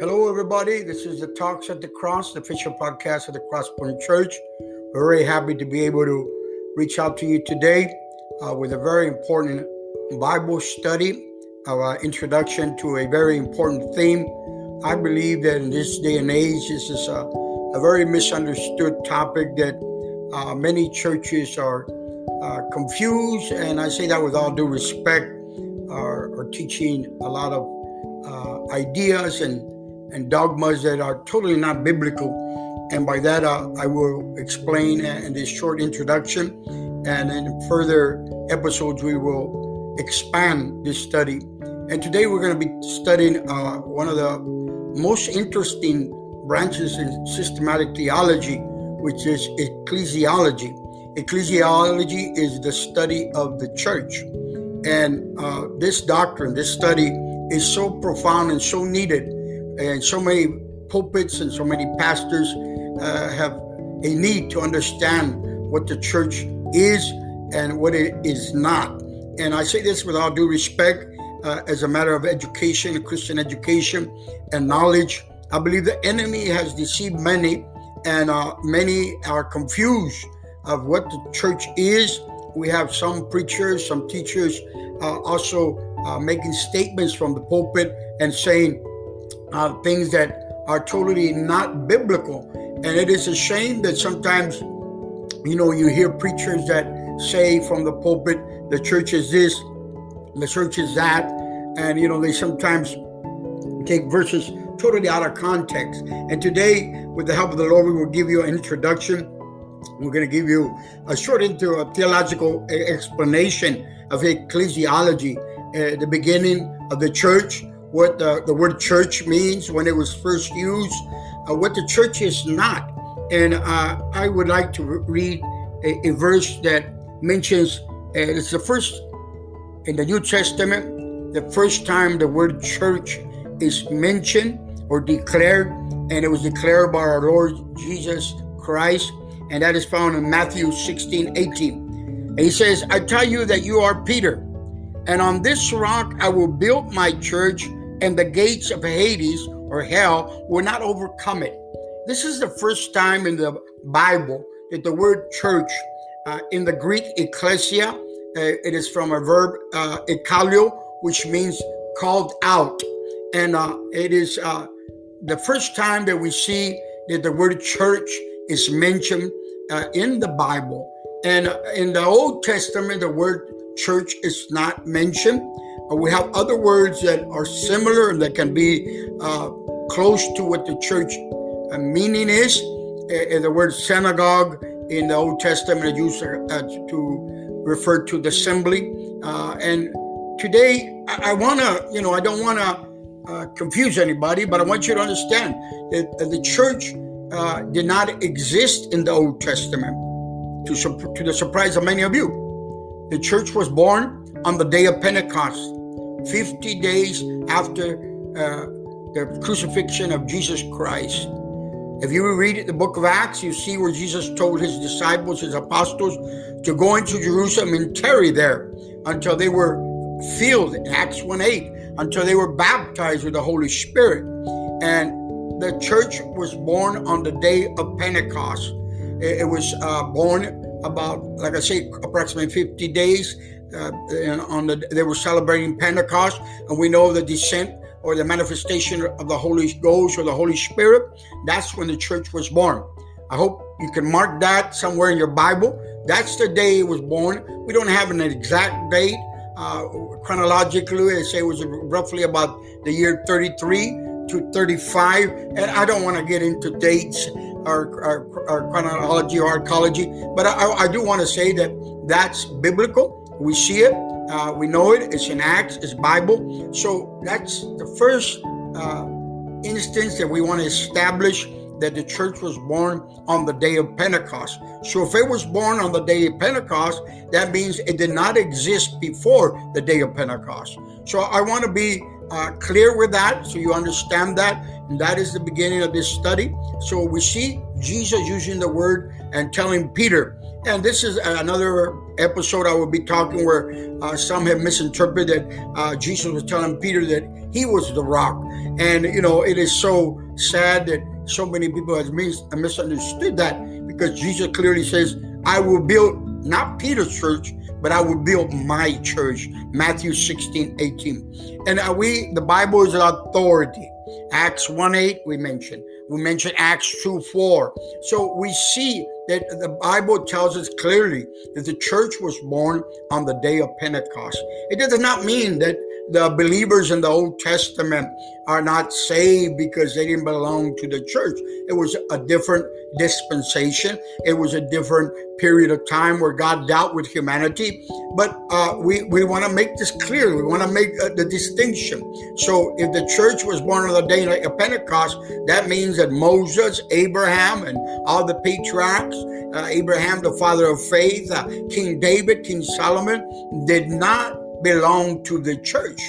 Hello, everybody. This is the Talks at the Cross, the official podcast of the Crosspoint Church. We're very happy to be able to reach out to you today uh, with a very important Bible study, our introduction to a very important theme. I believe that in this day and age, this is a, a very misunderstood topic that uh, many churches are uh, confused, and I say that with all due respect, are, are teaching a lot of uh, ideas and and dogmas that are totally not biblical. And by that, uh, I will explain in this short introduction. And in further episodes, we will expand this study. And today, we're going to be studying uh, one of the most interesting branches in systematic theology, which is ecclesiology. Ecclesiology is the study of the church. And uh, this doctrine, this study, is so profound and so needed and so many pulpits and so many pastors uh, have a need to understand what the church is and what it is not. And I say this with all due respect uh, as a matter of education, Christian education, and knowledge. I believe the enemy has deceived many, and uh, many are confused of what the church is. We have some preachers, some teachers uh, also uh, making statements from the pulpit and saying, uh, things that are totally not biblical. And it is a shame that sometimes, you know, you hear preachers that say from the pulpit, the church is this, the church is that. And, you know, they sometimes take verses totally out of context. And today, with the help of the Lord, we will give you an introduction. We're going to give you a short into a theological explanation of ecclesiology, uh, the beginning of the church, what the, the word church means when it was first used, uh, what the church is not. And uh, I would like to read a, a verse that mentions uh, it's the first in the New Testament, the first time the word church is mentioned or declared, and it was declared by our Lord Jesus Christ, and that is found in Matthew 16 18. And he says, I tell you that you are Peter, and on this rock I will build my church and the gates of Hades or hell will not overcome it. This is the first time in the Bible that the word church, uh, in the Greek ecclesia, uh, it is from a verb uh, ekalio, which means called out. And uh, it is uh, the first time that we see that the word church is mentioned uh, in the Bible. And in the Old Testament, the word church is not mentioned we have other words that are similar and that can be uh, close to what the church uh, meaning is. Uh, the word synagogue in the Old Testament is used uh, to refer to the assembly. Uh, and today, I, I want to, you know, I don't want to confuse anybody, but I want you to understand that the church did not exist in the Old Testament, to, to the surprise of many of you. The church was born on the day of Pentecost. 50 days after uh, the crucifixion of Jesus Christ. If you read the book of Acts, you see where Jesus told his disciples, his apostles, to go into Jerusalem and tarry there until they were filled, Acts 1 8, until they were baptized with the Holy Spirit. And the church was born on the day of Pentecost. It was uh, born about, like I say, approximately 50 days uh, on the they were celebrating Pentecost, and we know the descent or the manifestation of the Holy Ghost or the Holy Spirit. That's when the church was born. I hope you can mark that somewhere in your Bible. That's the day it was born. We don't have an exact date. Uh, chronologically, I say it was roughly about the year 33 to 35. And I don't want to get into dates or chronology or archaeology, but I, I do want to say that that's biblical. We see it, uh, we know it, it's in Acts, it's Bible. So that's the first uh, instance that we want to establish that the church was born on the day of Pentecost. So if it was born on the day of Pentecost, that means it did not exist before the day of Pentecost. So I want to be uh, clear with that so you understand that. And that is the beginning of this study. So we see Jesus using the word and telling Peter, and this is another episode I will be talking where uh, some have misinterpreted uh, Jesus was telling Peter that He was the rock. And, you know, it is so sad that so many people have mis- misunderstood that because Jesus clearly says, I will build not Peter's church, but I will build my church. Matthew 16, 18. And we, the Bible is an authority. Acts 1 8, we mentioned. We mentioned Acts 2 4. So we see that the Bible tells us clearly that the church was born on the day of Pentecost. It does not mean that the believers in the Old Testament are not saved because they didn't belong to the church. It was a different dispensation. It was a different period of time where God dealt with humanity. But uh, we, we want to make this clear. We want to make uh, the distinction. So if the church was born on the day of Pentecost, that means that Moses, Abraham, and all the patriarchs, uh, Abraham, the father of faith, uh, King David, King Solomon, did not belong to the church.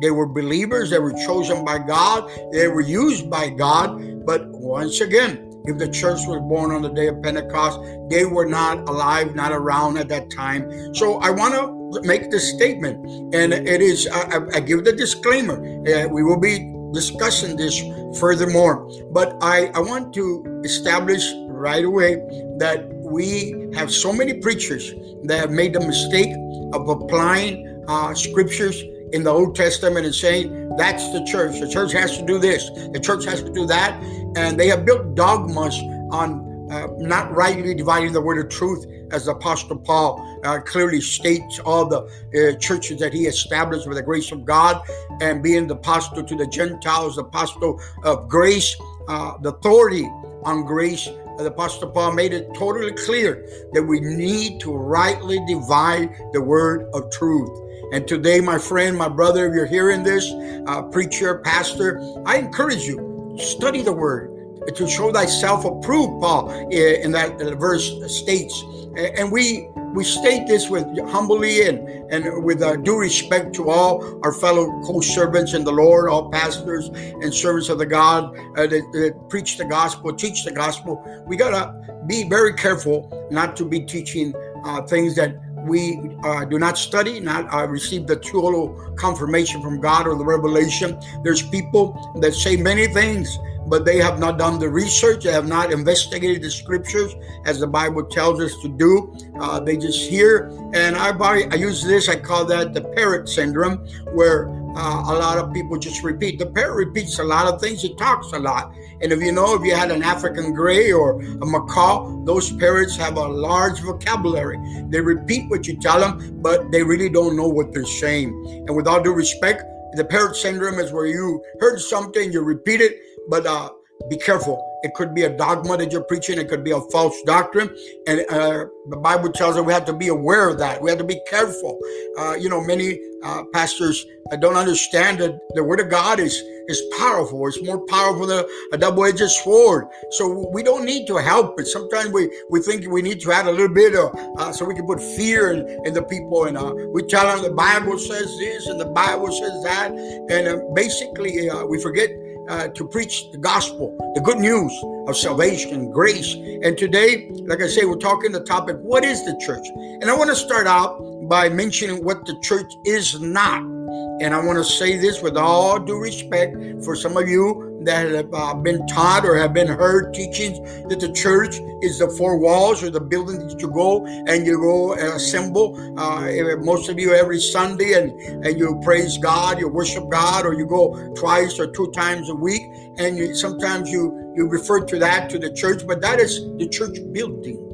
They were believers, they were chosen by God, they were used by God. But once again, if the church was born on the day of Pentecost, they were not alive, not around at that time. So I want to make this statement, and it is, I, I give the disclaimer. Uh, we will be discussing this furthermore, but I, I want to establish right away that we have so many preachers that have made the mistake of applying uh, scriptures in the Old Testament and saying that's the church. The church has to do this. The church has to do that. And they have built dogmas on uh, not rightly dividing the word of truth, as the Apostle Paul uh, clearly states all the uh, churches that he established with the grace of God and being the apostle to the Gentiles, the apostle of grace, uh, the authority on grace the Apostle Paul made it totally clear that we need to rightly divide the word of truth. And today, my friend, my brother, if you're hearing this, uh, preacher, pastor, I encourage you, study the word to show thyself approved, Paul, in that verse states. And we we state this with humbly and, and with uh, due respect to all our fellow co-servants in the Lord, all pastors and servants of the God uh, that, that, preach the gospel, teach the gospel. We gotta be very careful not to be teaching uh, things that we uh, do not study, not uh, receive the total confirmation from God or the revelation. There's people that say many things but they have not done the research. They have not investigated the scriptures as the Bible tells us to do. Uh, they just hear. And I, I use this, I call that the parrot syndrome, where uh, a lot of people just repeat. The parrot repeats a lot of things, it talks a lot. And if you know, if you had an African gray or a macaw, those parrots have a large vocabulary. They repeat what you tell them, but they really don't know what they're saying. And with all due respect, the parrot syndrome is where you heard something, you repeat it, but uh, be careful. It could be a dogma that you're preaching. It could be a false doctrine. And uh, the Bible tells us we have to be aware of that. We have to be careful. Uh, you know, many uh, pastors I don't understand that the Word of God is is powerful. It's more powerful than a double-edged sword. So we don't need to help it. Sometimes we, we think we need to add a little bit of, uh, so we can put fear in, in the people. And uh, we tell them the Bible says this and the Bible says that. And uh, basically, we forget uh, to preach the gospel, the good news of salvation, grace. And today, like I say, we're talking the topic what is the church? And I want to start out by mentioning what the church is not. And I want to say this with all due respect for some of you that have uh, been taught or have been heard teachings that the church is the four walls or the building that you go and you go and assemble. Uh, most of you every Sunday and, and you praise God, you worship God, or you go twice or two times a week. And you, sometimes you, you refer to that to the church, but that is the church building.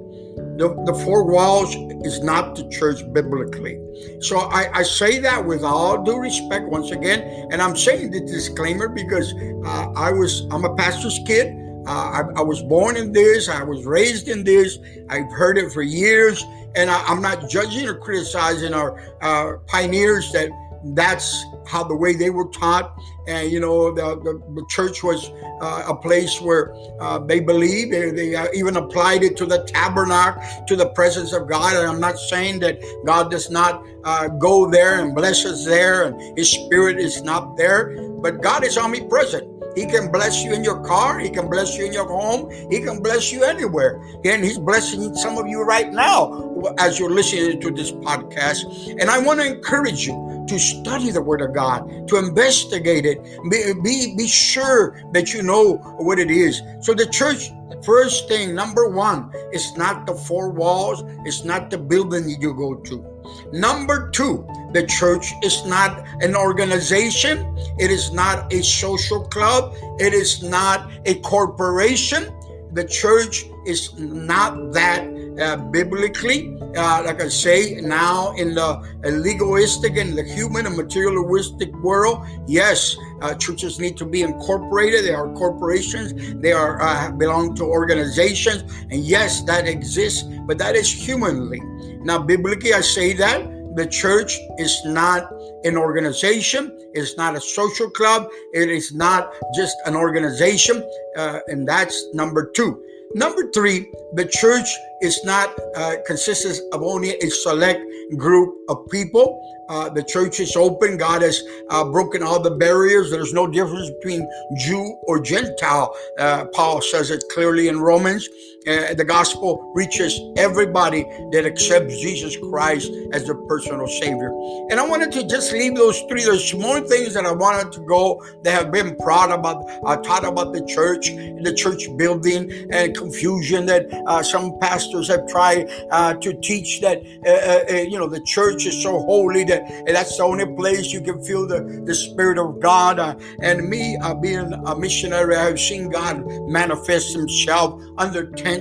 The, the four walls is not the church biblically. So I, I say that with all due respect once again, and I'm saying the disclaimer because uh, I was I'm a pastor's kid. Uh, I, I, was born in this. I was raised in this. I've heard it for years, and I, am not judging or criticizing our uh, pioneers that that's how the way they were taught. And, you know, the, the, the church was uh, a place where uh, they believed. They, they uh, even applied it to the tabernacle, to the presence of God. And I'm not saying that God does not uh, go there and bless us there and his spirit is not there, but God is omnipresent. He can bless you in your car. He can bless you in your home. He can bless you anywhere. And He's blessing some of you right now as you're listening to this podcast. And I want to encourage you to study the Word of God, to investigate it, be, be, be sure that you know what it is. So the church First thing, number one, it's not the four walls, it's not the building you go to. Number two, the church is not an organization, it is not a social club, it is not a corporation. The church is not that uh, biblically. Uh, like I say, now in the legalistic and the human and materialistic world, yes, uh, churches need to be incorporated. They are corporations. They are uh, belong to organizations, and yes, that exists, but that is humanly. Now, biblically, I say that the church is not an organization. It's not a social club. It is not just an organization, uh, and that's number two. Number three, the church is not uh, consists of only a select group of people. Uh, the church is open. God has uh, broken all the barriers. There's no difference between Jew or Gentile. Uh, Paul says it clearly in Romans. Uh, the gospel reaches everybody that accepts Jesus Christ as their personal Savior. And I wanted to just leave those three. There's more things that I wanted to go that have been proud about, uh, taught about the church, the church building, and confusion that uh, some pastors have tried uh, to teach that uh, you know the church is so holy that that's the only place you can feel the, the Spirit of God. and me being a missionary, I've seen God manifest Himself under 10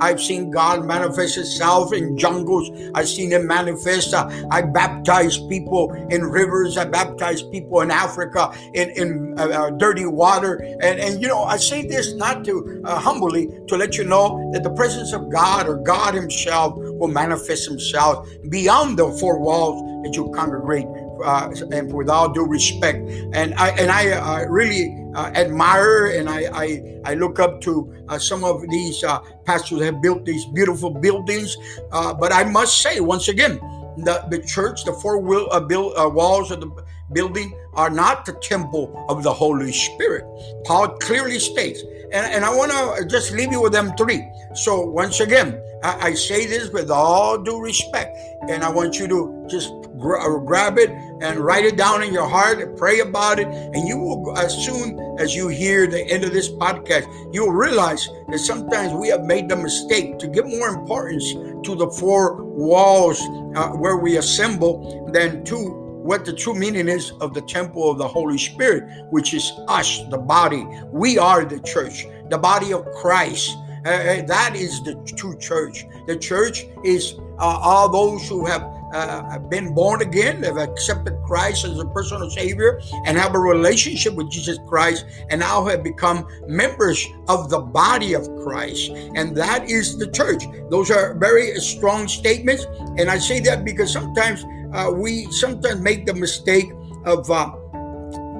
I've seen God manifest Himself in jungles. I've seen Him manifest. I baptize people in rivers. I baptize people in Africa in, in uh, uh, dirty water. And, and, you know, I say this not to uh, humbly, to let you know that the presence of God or God Himself will manifest Himself beyond the four walls that you congregate uh, and with all due respect. And I and I uh, really uh, admire and I, I, I look up to uh, some of these uh, pastors that have built these beautiful buildings. Uh, but I must say once again, the, the church, the four will, build, walls of the building are not the temple of the Holy Spirit. Paul clearly states, and, and I want to just leave you with them three. So once again, I, I, say this with all due respect, and I want you to just gra- grab it and write it down in your heart and pray about it. And you will, as soon as you hear the end of this podcast, you'll realize that sometimes we have made the mistake to give more importance to the four walls uh, where we assemble than to what the true meaning is of the temple of the Holy Spirit, which is us, the body. We are the church, the body of Christ. Uh, that is the true church. The church is uh, all those who have uh, been born again, have accepted Christ as a personal Savior, and have a relationship with Jesus Christ, and now have become members of the body of Christ. And that is the church. Those are very strong statements. And I say that because sometimes uh, we sometimes make the mistake of uh,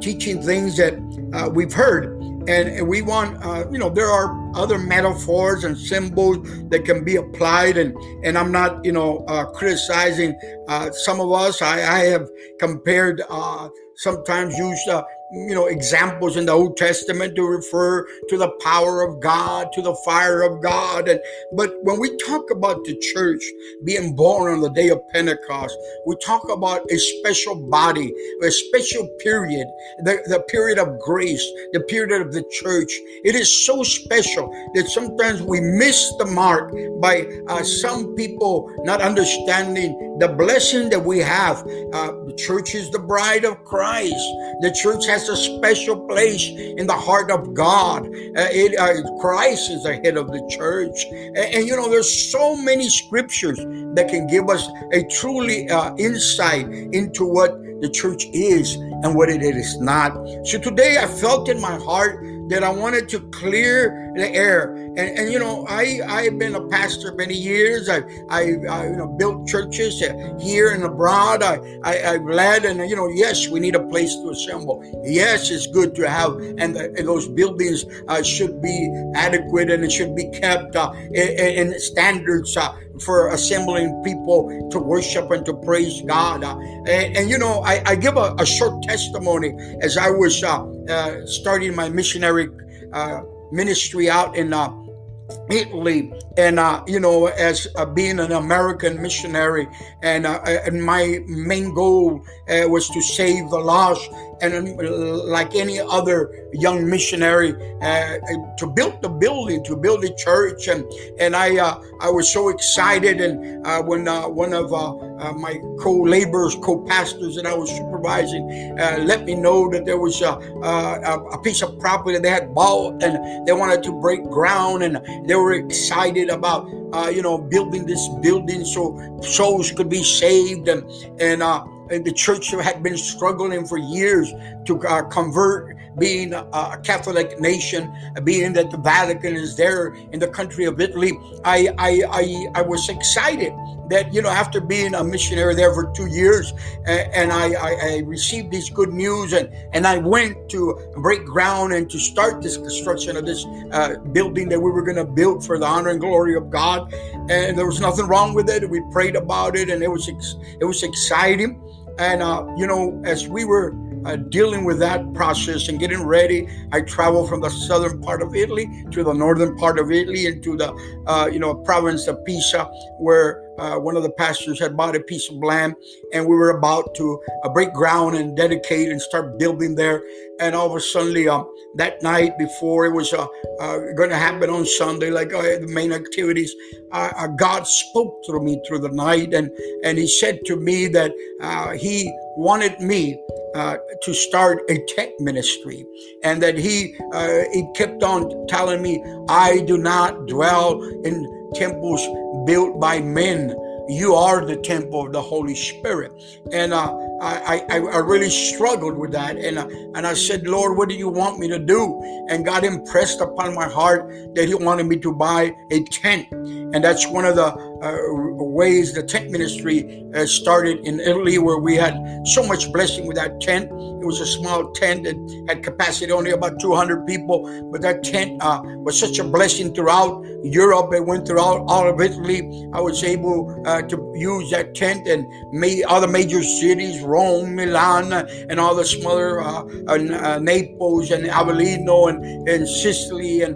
teaching things that uh, we've heard and, we want uh, you know there are other metaphors and symbols that can be applied. And and i'm not you know uh, criticizing uh, some of us. I, I have compared uh, sometimes used uh, you know examples in the old testament to refer to the power of god to the fire of god. And but when we talk about the church being born on the day of pentecost we talk about a special body a special period the, the period of grace the period of the church. It is so special that sometimes we miss the mark by uh, some people not understanding the blessing that we have. Uh, the church is the bride of christ. The church has has a special place in the heart of God. Uh, it, uh, Christ is the head of the church. And, and, you know, there's so many scriptures that can give us a truly uh, insight into what the church is and what it is not. So today I felt in my heart that I wanted to clear the air. And, and you know, I I've been a pastor many years. I I, I you know built churches here and abroad. I, I have led, and you know, yes, we need a place to assemble. Yes, it's good to have, and, the, and those buildings uh, should be adequate and it should be kept uh, in, in standards. Uh, for assembling people to worship and to praise God. Uh, and, and, you know, I, I give a, a, short testimony as I was uh, uh, starting my missionary uh, ministry out in uh, Italy, and uh, you know, as uh, being an American missionary, and, uh, and my main goal uh, was to save the lost, and uh, like any other young missionary, uh, to build the building, to build a church, and and I I was so excited, and when one of my co-laborers, co-pastors that I was supervising, let me know that there was a, a, a piece of property that they had bought, and they wanted to break ground, and they were excited about uh, you know building this building so souls could be saved and and uh, and the church had been struggling for years to uh, convert being a Catholic nation, being that the Vatican is there in the country of Italy, I, I, I, I was excited that, you know, after being a missionary there for two years, and I, I, I received this good news, and, and I went to break ground and to start this construction of this uh, building that we were going to build for the honor and glory of God. And there was nothing wrong with it. We prayed about it, and it was it was exciting. And uh, you know, as we were uh, dealing with that process and getting ready. I traveled from the southern part of Italy to the northern part of Italy into the, uh, you know, province of Pisa, where uh, one of the pastors had bought a piece of land, and we were about to uh, break ground and dedicate and start building there. And all of a sudden, um, that night before it was uh, uh, going to happen on Sunday, like the main activities, God spoke through me through the night, and and He said to me that He wanted me uh, to start a tent ministry, and that he uh, he kept on telling me, "I do not dwell in temples built by men." You are the temple of the Holy Spirit. And uh, I, I, I, really struggled with that. And, uh, and I said, Lord, what do you want me to do? And God impressed upon my heart that He wanted me to buy a tent. And that's one of the uh, ways the tent ministry uh, started in Italy, where we had so much blessing with that tent. It was a small tent that had capacity only about 200 people, but that tent uh, was such a blessing throughout Europe. It went throughout all of Italy. I was able uh, to use that tent and made other major cities, Rome, Milan, and all the smaller uh, uh, Naples and Avellino and, and Sicily. And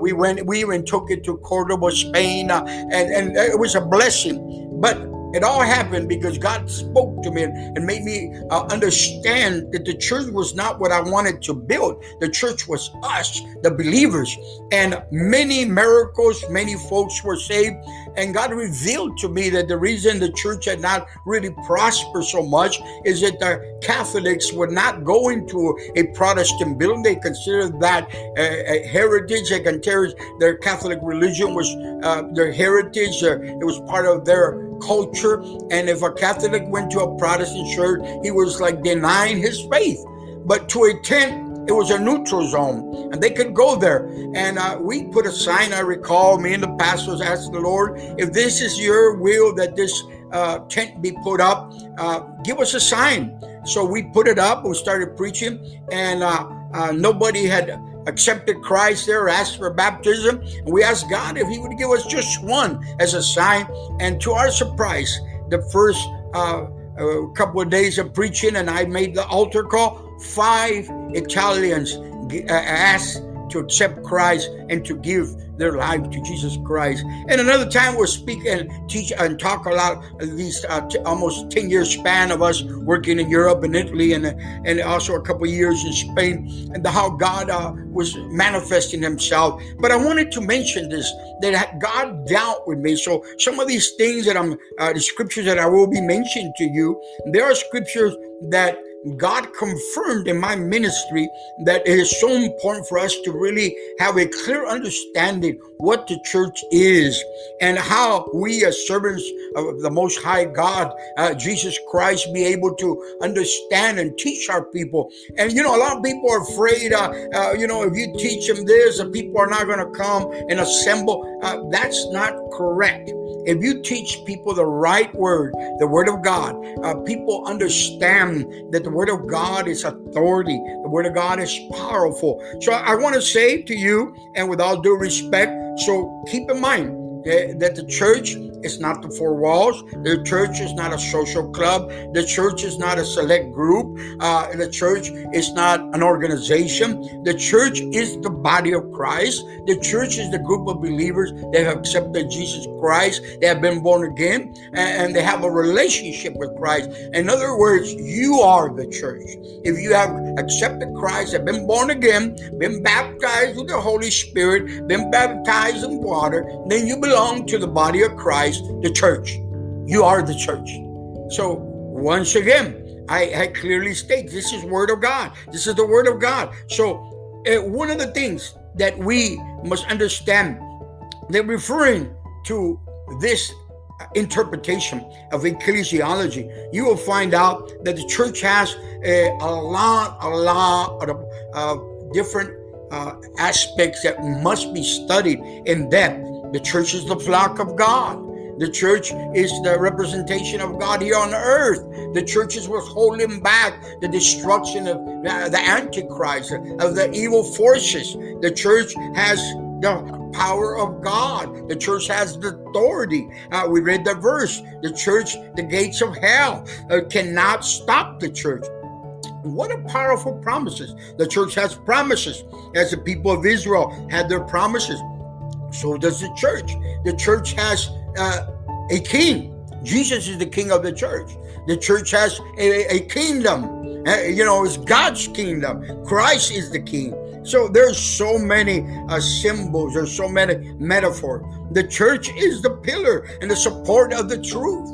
we went, we even took it to Cordoba, Spain, and, and it was a blessing. But it all happened because God spoke to me and made me uh, understand that the church was not what I wanted to build. The church was us, the believers. And many miracles, many folks were saved. And God revealed to me that the reason the church had not really prospered so much is that the Catholics were not going to a Protestant building. They considered that a heritage. They considered their Catholic religion was uh, their heritage. Uh, it was part of their culture. And if a Catholic went to a Protestant church, he was like denying his faith. But to a tent, it was a neutral zone, and they could go there. And uh, we put a sign. I recall me and the pastors asked the Lord, if this is your will that this uh, tent be put up, uh, give us a sign. So we put it up. We started preaching, and uh, uh, nobody had accepted Christ there, asked for baptism. And we asked God if He would give us just one as a sign. And to our surprise, the first uh, uh, couple of days of preaching, and I made the altar call, five Italians uh, asked to accept Christ and to give their life to Jesus Christ. And another time we'll speak and teach and talk a lot of these uh, t- almost 10 year span of us working in Europe and Italy and, and also a couple years in Spain and the, how God uh, was manifesting himself. But I wanted to mention this, that God dealt with me. So some of these things that I'm, uh, the scriptures that I will be mentioning to you, there are scriptures that God confirmed in my ministry that it is so important for us to really have a clear understanding what the church is and how we as servants of the most high God, uh, Jesus Christ, be able to understand and teach our people. And you know, a lot of people are afraid, uh, uh, you know, if you teach them this, the people are not going to come and assemble. Uh, that's not correct. If you teach people the right word, the word of God, uh, people understand that the word of God is authority. The word of God is powerful. So I want to say to you, and with all due respect, so keep in mind, that the church is not the four walls. The church is not a social club. The church is not a select group. Uh, the church is not an organization. The church is the body of Christ. The church is the group of believers that have accepted Jesus Christ. They have been born again and, they have a relationship with Christ. In other words, you are the church. If you have accepted Christ, have been born again, been baptized with the Holy Spirit, been baptized in water, then you belong to the body of Christ, the church. You are the church. So once again, I, I clearly state this is word of God. This is the word of God. So uh, one of the things that we must understand that referring to this interpretation of ecclesiology, you will find out that the church has a, a lot, a lot of uh, different uh, aspects that must be studied in depth. The church is the flock of God. The church is the representation of God here on earth. The church is what's holding back the destruction of the Antichrist, of the evil forces. The church has the power of God. The church has the authority. Uh, we read the verse. The church, the gates of hell uh, cannot stop the church. What a powerful promises. The church has promises. As the people of Israel had their promises, so does the church. The church has uh, a king. Jesus is the king of the church. The church has a, a kingdom. Uh, you know, it's God's kingdom. Christ is the king. So there's so many uh, symbols, there's so many metaphors. The church is the pillar and the support of the truth.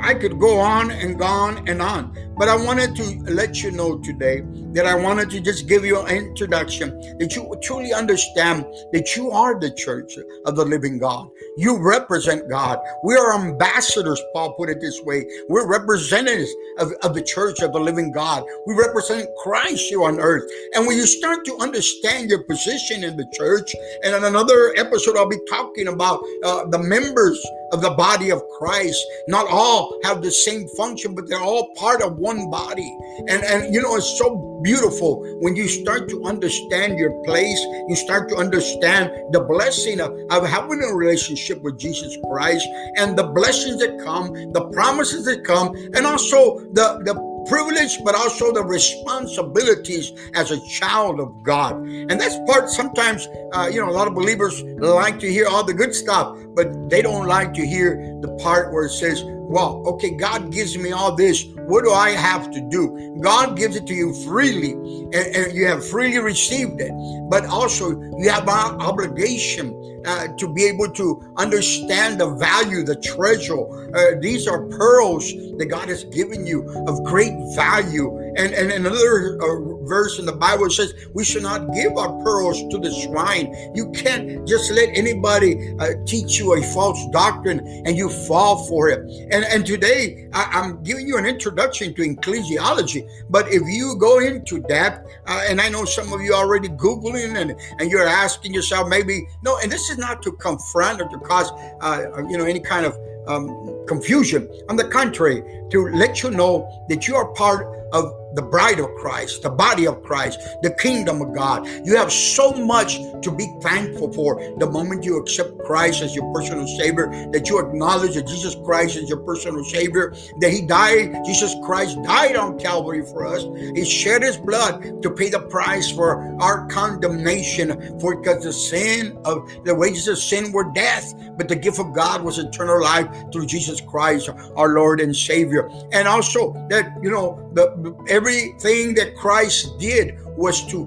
I could go on and on and on, but I wanted to let you know today that I wanted to just give you an introduction that you truly understand that you are the church of the living God. You represent God. We are ambassadors, Paul put it this way. We're representatives of, of the church of the living God. We represent Christ here on earth. And when you start to understand your position in the church, and in another episode, I'll be talking about uh, the members of the body of Christ. Not all have the same function, but they're all part of one body. And and you know, it's so beautiful when you start to understand your place, you start to understand the blessing of, of having a relationship with Jesus Christ and the blessings that come, the promises that come, and also the, the privilege, but also the responsibilities as a child of God. And that's part sometimes, uh, you know, a lot of believers like to hear all the good stuff, but they don't like to hear the part where it says, well, okay, God gives me all this. What do I have to do? God gives it to you freely, and, and you have freely received it. But also, you have an obligation uh, to be able to understand the value, the treasure. Uh, these are pearls that God has given you of great value. And, and another uh, verse in the Bible says, We should not give our pearls to the swine. You can't just let anybody uh, teach you a false doctrine and you fall for it. And, and today, I, am giving you an introduction to ecclesiology. But if you go into that, uh, and I know some of you already Googling and, and you're asking yourself, maybe, no, and this is not to confront or to cause, uh, you know, any kind of um, confusion. On the contrary, to let you know that you are part of the bride of Christ, the body of Christ, the kingdom of God. You have so much to be thankful for the moment you accept Christ as your personal Savior, that you acknowledge that Jesus Christ is your personal Savior, that He died, Jesus Christ died on Calvary for us. He shed His blood to pay the price for our condemnation, for because the sin of the wages of sin were death, but the gift of God was eternal life through Jesus Christ, our Lord and Savior. And also that, you know, the, everything that Christ did was to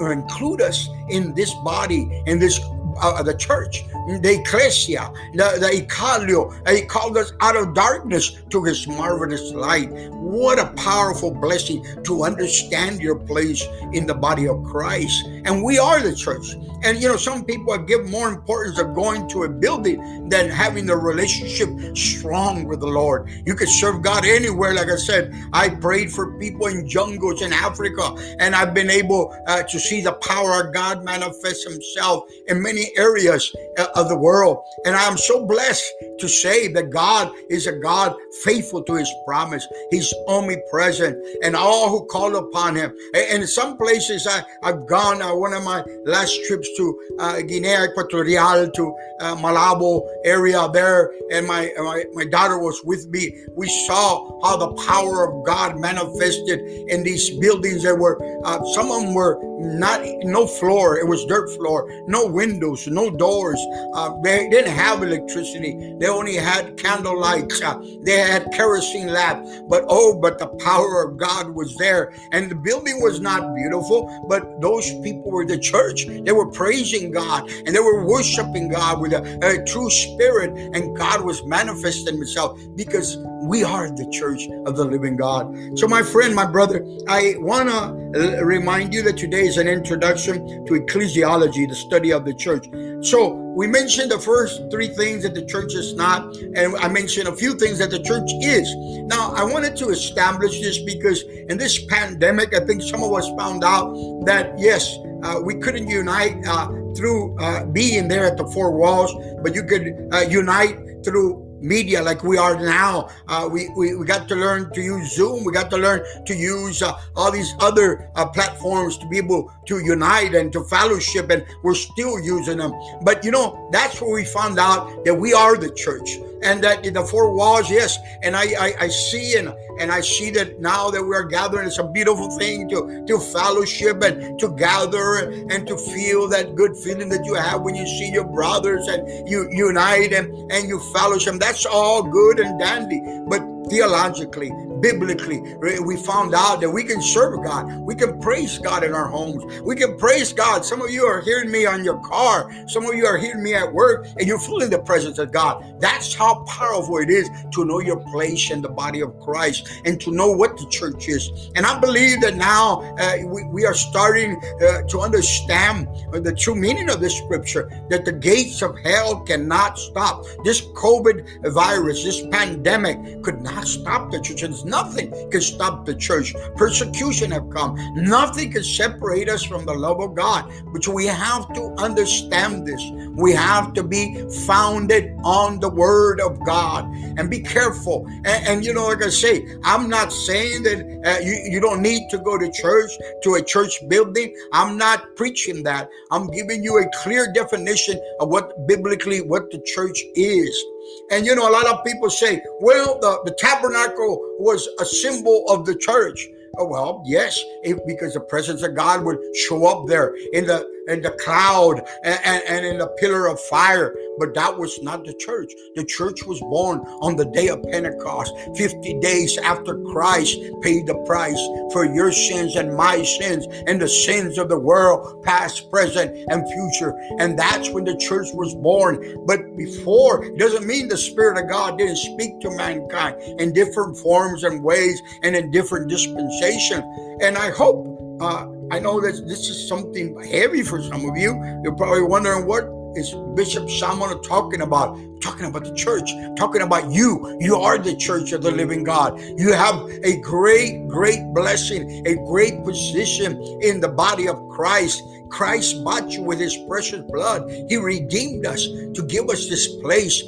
include us in this body, in this uh, the church, the ecclesia, the, the eccalio. He called us out of darkness to his marvelous light. What a powerful blessing to understand your place in the body of Christ. And we are the church. And you know, some people give more importance of going to a building than having the relationship strong with the Lord. You can serve God anywhere. Like I said, I prayed for people in jungles in Africa, and I've been able uh, to see the power of God manifest Himself in many areas uh, of the world. And I'm so blessed to say that God is a God faithful to his promise. He's omnipresent and all who call upon him. And in some places I, I've gone, uh, one of my last trips to uh, Guinea Equatorial, to uh, Malabo area there, and my, my, my daughter was with me. We saw how the power of God manifested in these buildings that were, uh, some of them were not, no floor, it was dirt floor, no windows, no doors. Uh, they didn't have electricity. They only had candle lights. Uh, they had kerosene lamps. But oh, but the power of God was there. And the building was not beautiful, but those people were the church. They were praising God and they were worshiping God with a, a true spirit. And God was manifesting himself because we are the church of the living God. So, my friend, my brother, I want to remind you that today is an introduction to ecclesiology, the study of the church. So, we mentioned the first three things that the church is not, and I mentioned a few things that the church is. Now, I wanted to establish this because in this pandemic, I think some of us found out that yes, uh, we couldn't unite uh, through uh, being there at the four walls, but you could uh, unite through media like we are now. Uh, we, we, we got to learn to use Zoom. We got to learn to use uh, all these other uh, platforms to be able to unite and to fellowship, and we're still using them. But you know, that's where we found out that we are the church and that the four walls, yes. And I, I, I see and and I see that now that we are gathering, it's a beautiful thing to to fellowship and to gather and to feel that good feeling that you have when you see your brothers and you unite and and you fellowship. That's all good and dandy, but theologically, biblically, we found out that we can serve God. We can praise God in our homes. We can praise God. Some of you are hearing me on your car. Some of you are hearing me at work, and you're feeling the presence of God. That's how powerful it is to know your place in the body of Christ and to know what the church is. And I believe that now uh, we, we, are starting uh, to understand the true meaning of this scripture that the gates of hell cannot stop. This COVID virus, this pandemic could not stop the church. It's nothing can stop the church. Persecution have come. Nothing can separate us from the love of God. But we have to understand this. We have to be founded on the word of God and be careful. And, and you know, like I say, I'm not saying that uh, you, you don't need to go to church, to a church building. I'm not preaching that. I'm giving you a clear definition of what biblically what the church is. And you know, a lot of people say, well, the, the tabernacle was a symbol of the church. Oh, well, yes, if, because the presence of God would show up there in the in the cloud and, and, and, in the pillar of fire. But that was not the church. The church was born on the day of Pentecost, 50 days after Christ paid the price for your sins and my sins and the sins of the world, past, present, and future. And that's when the church was born. But before, it doesn't mean the Spirit of God didn't speak to mankind in different forms and ways and in different dispensations. And I hope uh, I know that this is something heavy for some of you. You're probably wondering what is Bishop Salmon talking about? Talking about the church, talking about you. You are the church of the living God. You have a great, great blessing, a great position in the body of Christ. Christ bought you with his precious blood. He redeemed us to give us this place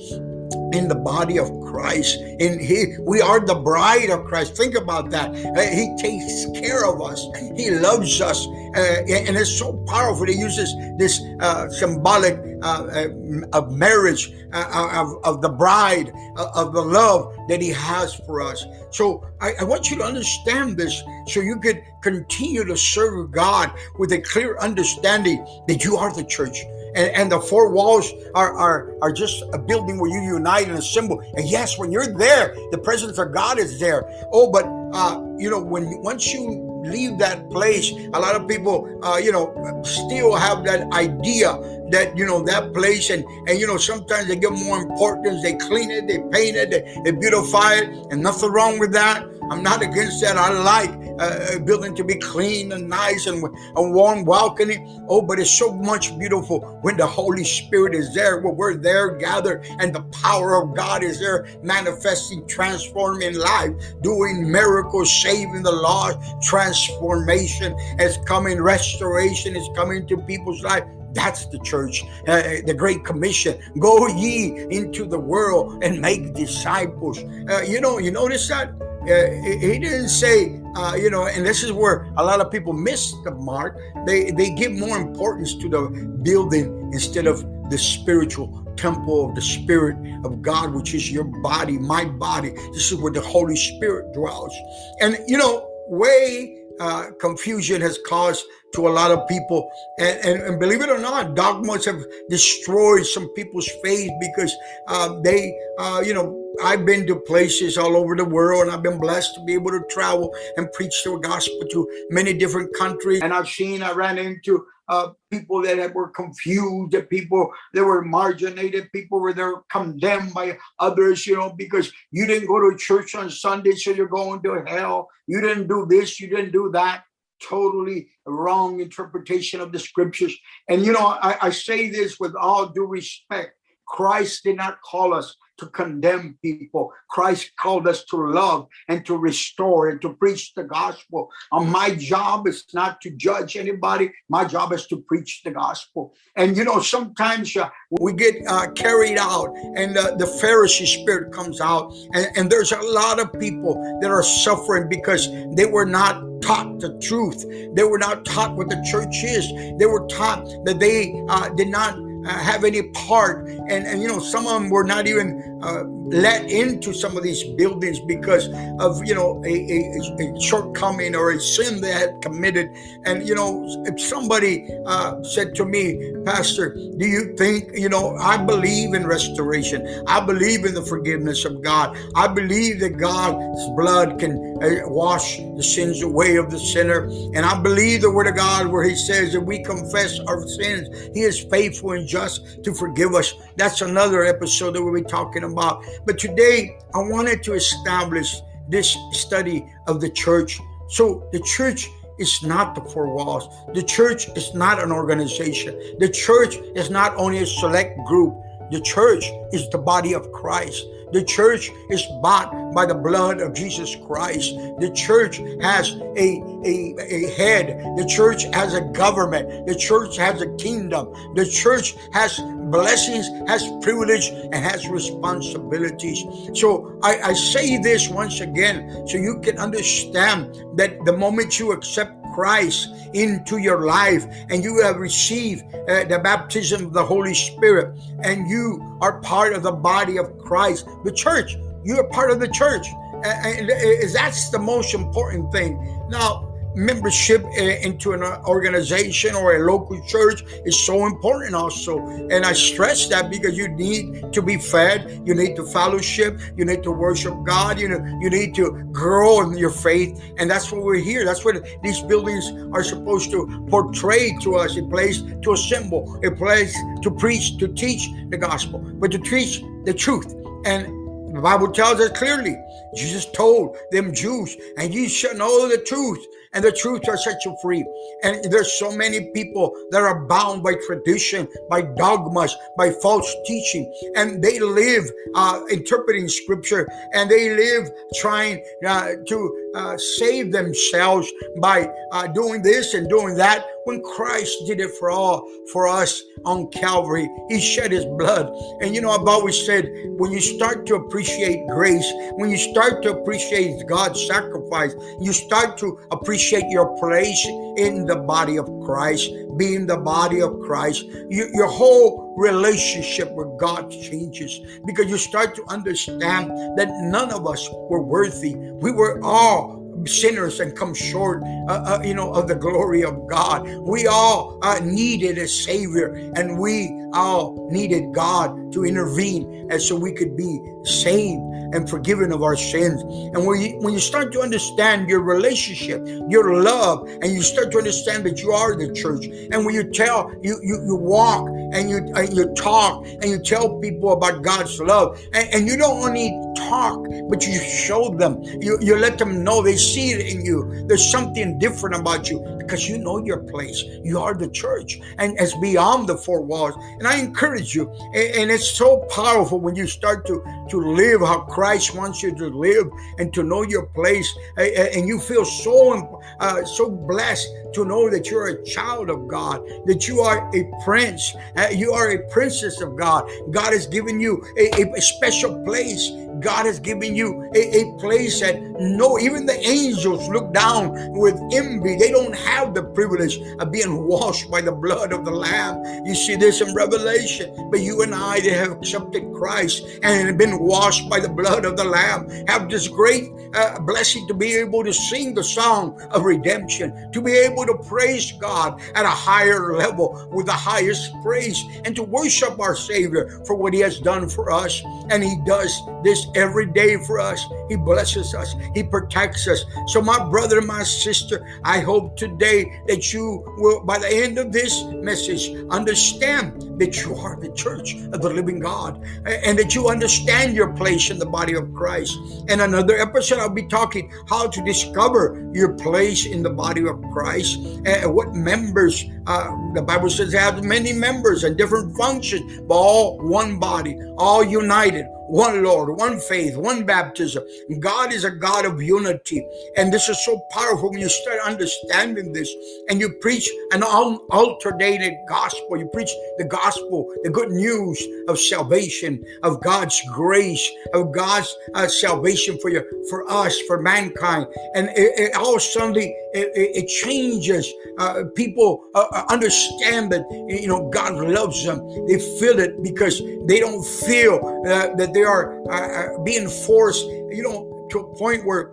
in the body of Christ. In he, we are the bride of Christ. Think about that. Uh, he takes care of us. He loves us, uh, and it's so powerful. He uses this uh, symbolic uh, uh, of marriage, uh, of, of the bride, of the love that He has for us. So I, I want you to understand this, so you could continue to serve God with a clear understanding that you are the church and, and the four walls are, are are just a building where you unite and assemble. And yes, when you're there, the presence of God is there. Oh, but uh, you know, when once you leave that place, a lot of people, uh, you know, still have that idea that you know that place, and and you know sometimes they give more importance. They clean it, they paint it, they, they beautify it, and nothing wrong with that. I'm not against that. I like uh, building to be clean and nice and, and warm, welcoming. Oh, but it's so much beautiful when the Holy Spirit is there, when we're there gathered, and the power of God is there, manifesting, transforming life, doing miracles, saving the lost. Transformation is coming, restoration is coming to people's life That's the church, uh, the Great Commission. Go ye into the world and make disciples. Uh, you know, you notice that? He didn't say, uh, you know, and this is where a lot of people miss the mark. They they give more importance to the building instead of the spiritual temple of the Spirit of God, which is your body, my body. This is where the Holy Spirit dwells. And you know, way uh, confusion has caused to a lot of people. And, and, and, believe it or not, dogmas have destroyed some people's faith because uh, they, uh, you know, I've been to places all over the world and I've been blessed to be able to travel and preach the gospel to many different countries. And I've seen, I ran into uh, people that were confused, people that were marginated, people were there condemned by others, you know, because you didn't go to church on Sunday, so you're going to hell. You didn't do this, you didn't do that. Totally wrong interpretation of the scriptures. And you know, I, I say this with all due respect. Christ did not call us to condemn people. Christ called us to love and to restore and to preach the gospel. And my job is not to judge anybody. My job is to preach the gospel. And you know, sometimes uh, we get uh, carried out and uh, the Pharisee spirit comes out. And, and there's a lot of people that are suffering because they were not taught the truth. They were not taught what the church is. They were taught that they uh, did not uh, have any part. And, and you know some of them were not even uh, let into some of these buildings because of you know a, a, a, shortcoming or a sin they had committed and you know if somebody uh, said to me pastor do you think you know i believe in restoration i believe in the forgiveness of god i believe that god's blood can uh, wash the sins away of the sinner and i believe the word of god where he says that we confess our sins he is faithful and just to forgive us. That's another episode that we'll be talking about. But today, I wanted to establish this study of the church. So, the church is not the four walls. The church is not an organization. The church is not only a select group. The church is the body of Christ. The church is bought by the blood of Jesus Christ. The church has a, a, a head. The church has a government. The church has a kingdom. The church has blessings, has privilege, and has responsibilities. So I, I say this once again so you can understand that the moment you accept Christ into your life and you have received uh, the baptism of the Holy Spirit and you are part of the body of Christ, the church, you are part of the church. And that's the most important thing. Now, membership eh, into an organization or a local church is so important also. And i stress that because you need to be fed you need to fellowship you need to worship god you know you need to grow in your faith. And that's what we're here. That's what these buildings are supposed to portray to us. A place to assemble. A place to preach to teach the gospel but to teach the truth. And the bible tells us clearly jesus told them jews and you shall know the truth and the truth shall set you free. And there's so many people that are bound by tradition, by dogmas, by false teaching, and they live uh, interpreting scripture and they live trying uh, to uh, save themselves by uh, doing this and doing that when Christ did it for all for us on Calvary. He shed his blood. And you know, I've always said when you start to appreciate grace, when you start to appreciate God's sacrifice, you start to appreciate your place in the body of Christ, being the body of Christ. You, your whole relationship with God changes because you start to understand that none of us were worthy. We were all sinners and come short, uh, uh, you know, of the glory of God. We all uh, needed a Savior, and we all needed God to intervene, and so we could be saved and forgiven of our sins. And when you, when you start to understand your relationship, your love, and you start to understand that you are the church, and when you tell, you you, you walk and you and you talk and you tell people about God's love, and, and you don't only talk but you show them. You, you let them know they see it in you. There's something different about you because you know your place. You are the church, and it's beyond the four walls. And I encourage you, and, it's so powerful when you start to to live how Christ wants you to live and to know your place, and you feel so uh, so blessed to know that you're a child of God, that you are a prince, uh, you are a princess of God. God has given you a, a special place God has given you a, a, place that no, even the angels look down with envy. They don't have the privilege of being washed by the blood of the Lamb. You see this in Revelation. But you and I that have accepted Christ and been washed by the blood of the Lamb have this great uh, blessing to be able to sing the song of redemption, to be able to praise God at a higher level with the highest praise, and to worship our Savior for what He has done for us. And He does this every day for us. He blesses us, He protects us. So, my brother my sister, I hope today that you will, by the end of this message, understand that you are the church of the living God and that you understand your place in the body of Christ. In another episode, I'll be talking how to discover your place in the body of Christ and what members. Uh, the Bible says have many members and different functions, but all one body, all united one Lord, one faith, one baptism. God is a God of unity. And this is so powerful when you start understanding this and you preach an alternated gospel. You preach the gospel, the good news of salvation, of God's grace, of God's uh, salvation for you, for us, for mankind. And it, it all suddenly it, it changes. Uh, people uh, uh, understand that you know God loves them. They feel it because they don't feel uh, that they are uh, uh, being forced. You know, to a point where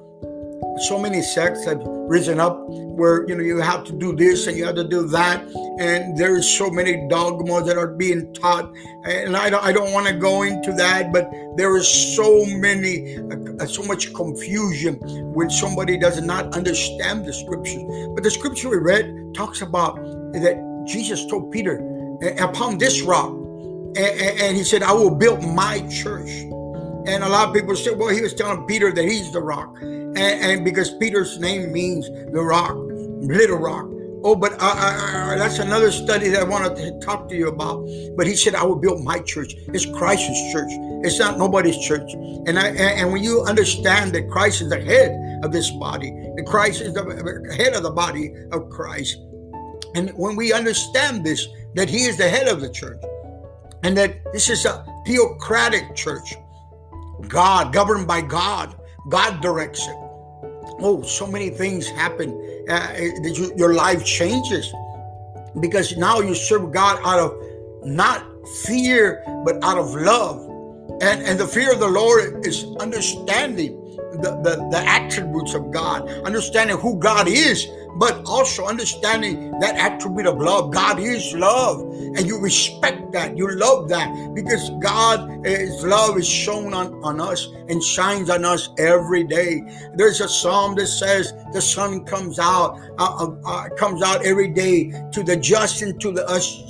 so many sects have risen up where you know you have to do this and you have to do that and there's so many dogmas that are being taught and i don't, I don't want to go into that but there is so many uh, so much confusion when somebody does not understand the scriptures but the scripture we read talks about that jesus told peter upon this rock and, and he said i will build my church and a lot of people say, well, he was telling Peter that he's the rock. And, and because Peter's name means the rock, little rock. Oh, but uh, uh, uh, that's another study that I wanted to talk to you about. But he said, I will build my church. It's Christ's church. It's not nobody's church. And I, and when you understand that Christ is the head of this body, and Christ is the head of the body of Christ, and when we understand this, that he is the head of the church, and that this is a theocratic church, God, governed by God. God directs it. Oh, so many things happen. Uh, you, your life changes because now you serve God out of not fear, but out of love. And, and the fear of the Lord is understanding the, the, the attributes of God, understanding who God is, but also understanding that attribute of love. God is love, and you respect that, you love that, because God is love is shown on, on us and shines on us every day. There's a psalm that says the sun comes out, uh, uh, uh comes out every day to the just and to the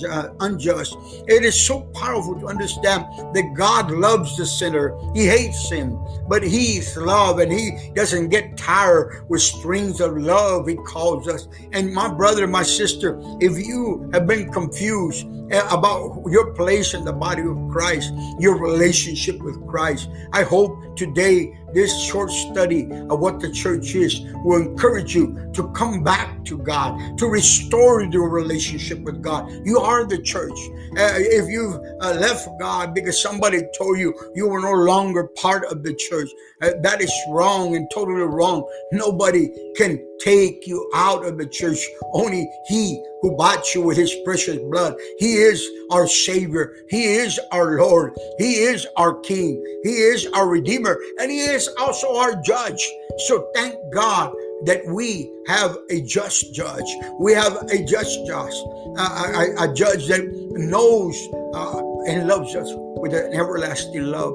uh, unjust. It is so powerful to understand that God loves the sinner. He hates sin, but He's love, and He doesn't get tired with strings of love. He calls us. And my brother, my sister, if you have been confused eh, about your place in the body of Christ, your relationship with Christ, I hope today this short study of what the church is will encourage you to come back to God, to restore your relationship with God. You are the church. Uh, if you've uh, left God because somebody told you you were no longer part of the church, uh, that is wrong and totally wrong. Nobody can take you out of the church. Only He who bought you with His precious blood. He is our Savior. He is our Lord. He is our King. He is our Redeemer. And He is also our Judge. So thank God that we have a just judge. We have a just judge, uh, a, a, judge that knows uh, and loves us with an everlasting love.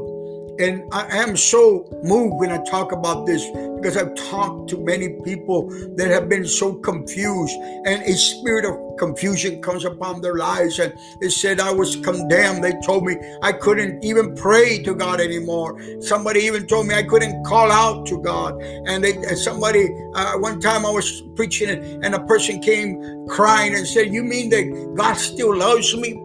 And I am so moved when I talk about this because I've talked to many people that have been so confused, and a spirit of confusion comes upon their lives. And they said, I was condemned. They told me I couldn't even pray to God anymore. Somebody even told me I couldn't call out to God. And they, somebody, uh, one time I was preaching, and a person came crying and said, You mean that God still loves me?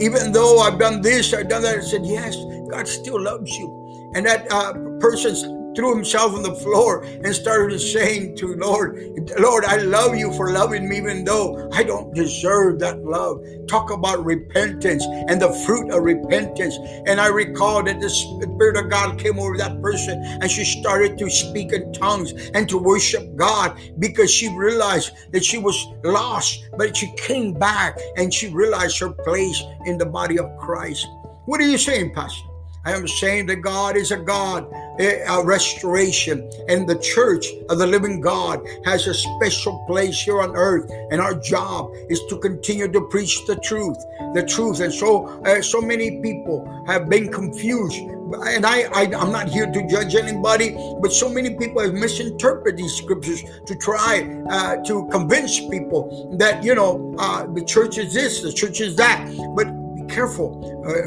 Even though I've done this, I've done that, I said, Yes, God still loves you. And that uh, person's threw himself on the floor and started saying to Lord, Lord, I love you for loving me even though I don't deserve that love. Talk about repentance and the fruit of repentance. And I recall that the Spirit of God came over that person and she started to speak in tongues and to worship God because she realized that she was lost, but she came back and she realized her place in the body of Christ. What are you saying, Pastor? I am saying that God is a God, a restoration, and the church of the living God has a special place here on earth. And our job is to continue to preach the truth, the truth. And so, uh, so many people have been confused. And I, I, am not here to judge anybody, but so many people have misinterpreted these scriptures to try uh, to convince people that you know uh, the church is this, the church is that. But be careful.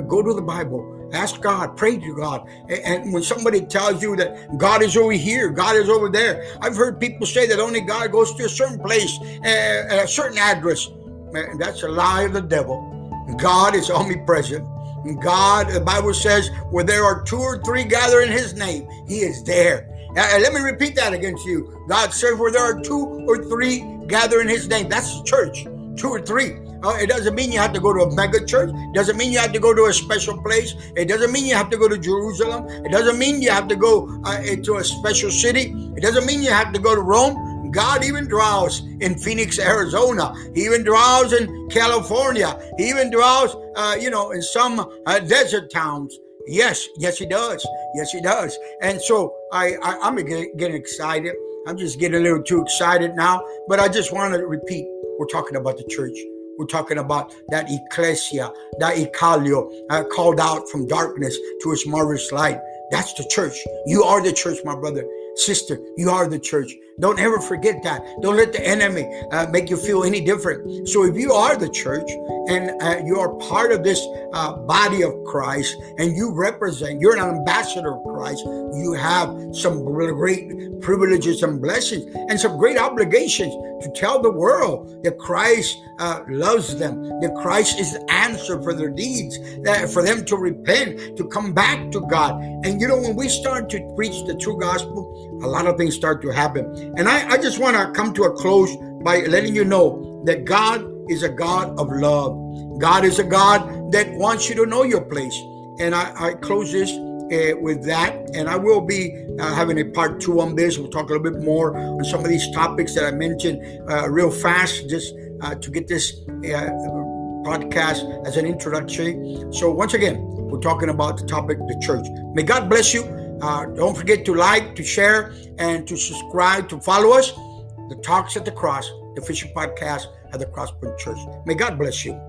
Go to the Bible Ask God, pray to God. And when somebody tells you that God is over here, God is over there, I've heard people say that only God goes to a certain place, a certain address. That's a lie of the devil. God is omnipresent. God, the Bible says, where there are two or three gather in his name, he is there. Uh, uh, let me repeat that against you. God says, where there are two or three gather in his name. That's the church. Two or three. Uh, it doesn't mean you have to go to a mega church. It doesn't mean you have to go to a special place. It doesn't mean you have to go to Jerusalem. It doesn't mean you have to go uh, into a special city. It doesn't mean you have to go to Rome. God even dwells in Phoenix, Arizona. He even dwells in California. He even dwells, uh, you know, in some uh, desert towns. Yes, yes, he does. Yes, he does. And so I, I I'm getting, getting excited. I'm just getting a little too excited now. But I just want to repeat: we're talking about the church. We're talking about that ecclesia, that eccalio, uh, called out from darkness to its marvelous light. That's the church. You are the church, my brother. Sister, you are the church. Don't ever forget that. Don't let the enemy uh, make you feel any different. So, if you are the church and uh, you are part of this uh, body of Christ and you represent, you're an ambassador of Christ, you have some great privileges and blessings and some great obligations to tell the world that Christ uh, loves them, that Christ is the answer for their deeds, that for them to repent, to come back to God. And you know, when we start to preach the true gospel, a lot of things start to happen. And I, I just want to come to a close by letting you know that God is a God of love. God is a God that wants you to know your place. And I, I close this uh, with that. And I will be uh, having a part two on this. We'll talk a little bit more on some of these topics that I mentioned uh, real fast, just uh, to get this uh, podcast as an introduction. So, once again, we're talking about the topic, the church. May God bless you. Uh, don't forget to like, to share, and to subscribe, to follow us. The Talks at the Cross, the official podcast at the Crosspoint Church. May God bless you.